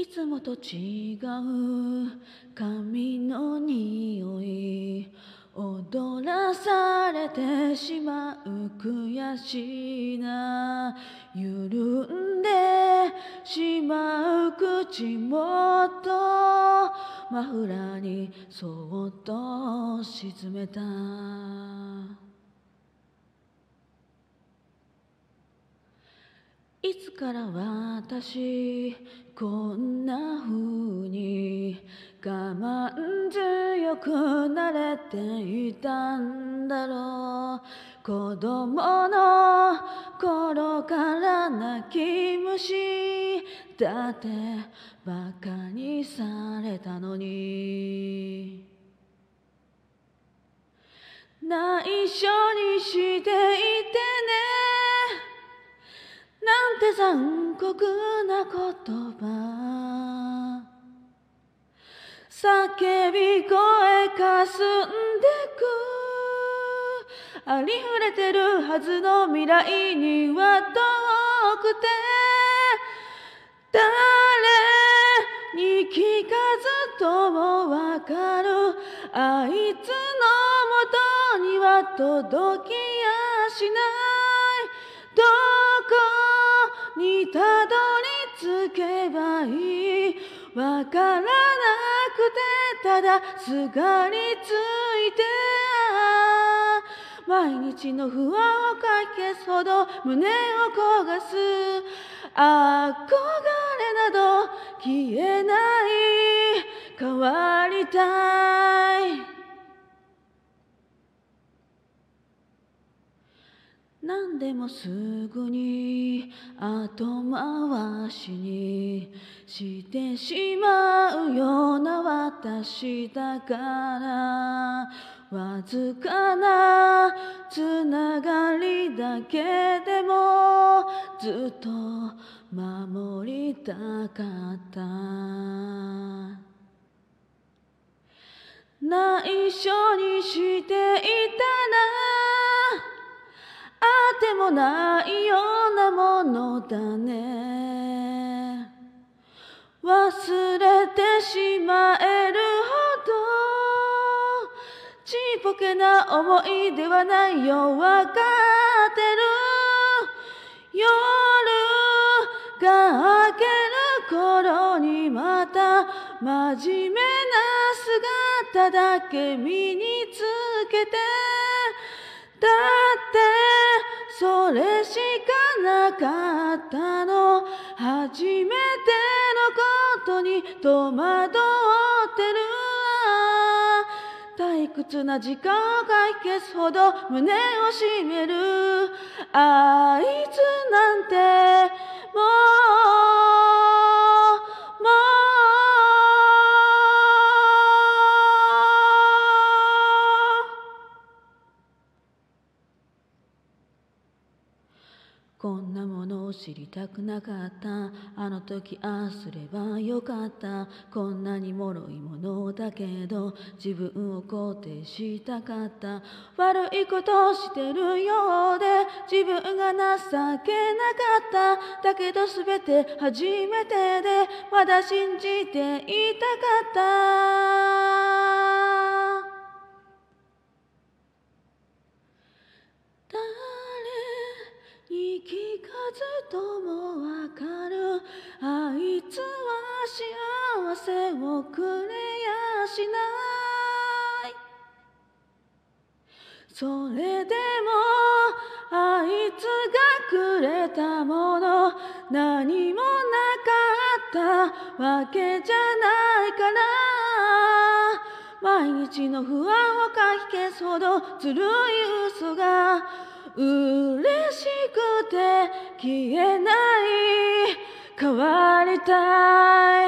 いつもと違う髪の匂い踊らされてしまう悔しいな。緩んでしまう口元マフラーにそっと沈めた。いつから私こんな風に我慢強くなれていたんだろう。子供の頃から泣き虫だってバカにされたのに。て残酷な言葉。叫び声かすんでく。ありふれてるはずの未来には遠くて。誰に聞かずともわかる。あいつのもとには届きやしない。にたどり着けばいい。わからなくてただすがりついて毎日の不安をかき消すほど胸を焦がす。憧れなど消えない。変わりたい。何でもすぐに後回しにしてしまうような私だからわずかなつながりだけでもずっと守りたかった。内緒にしていたらあってもないようなものだね。忘れてしまえるほどちっぽけな思い出はないよわかってる。夜が明ける頃にまた真面目な姿だけ身につけて。だってそれしかなかったの。初めてのことに戸惑ってる。わ退屈な時間を解決ほど胸を締める。あいつなんてもうこんなものを知りたくなかった。あの時ああすればよかった。こんなに脆いものだけど自分を肯定したかった。悪いことをしてるようで自分が情けなかった。だけど全て初めてでまだ信じていたかった。ともわかる。あいつは幸せをくれやしない。それでもあいつがくれたもの。何もなかったわけじゃないから。毎日の不安をかき消すほどずるい嘘が。嬉しく消えない。変わりたい。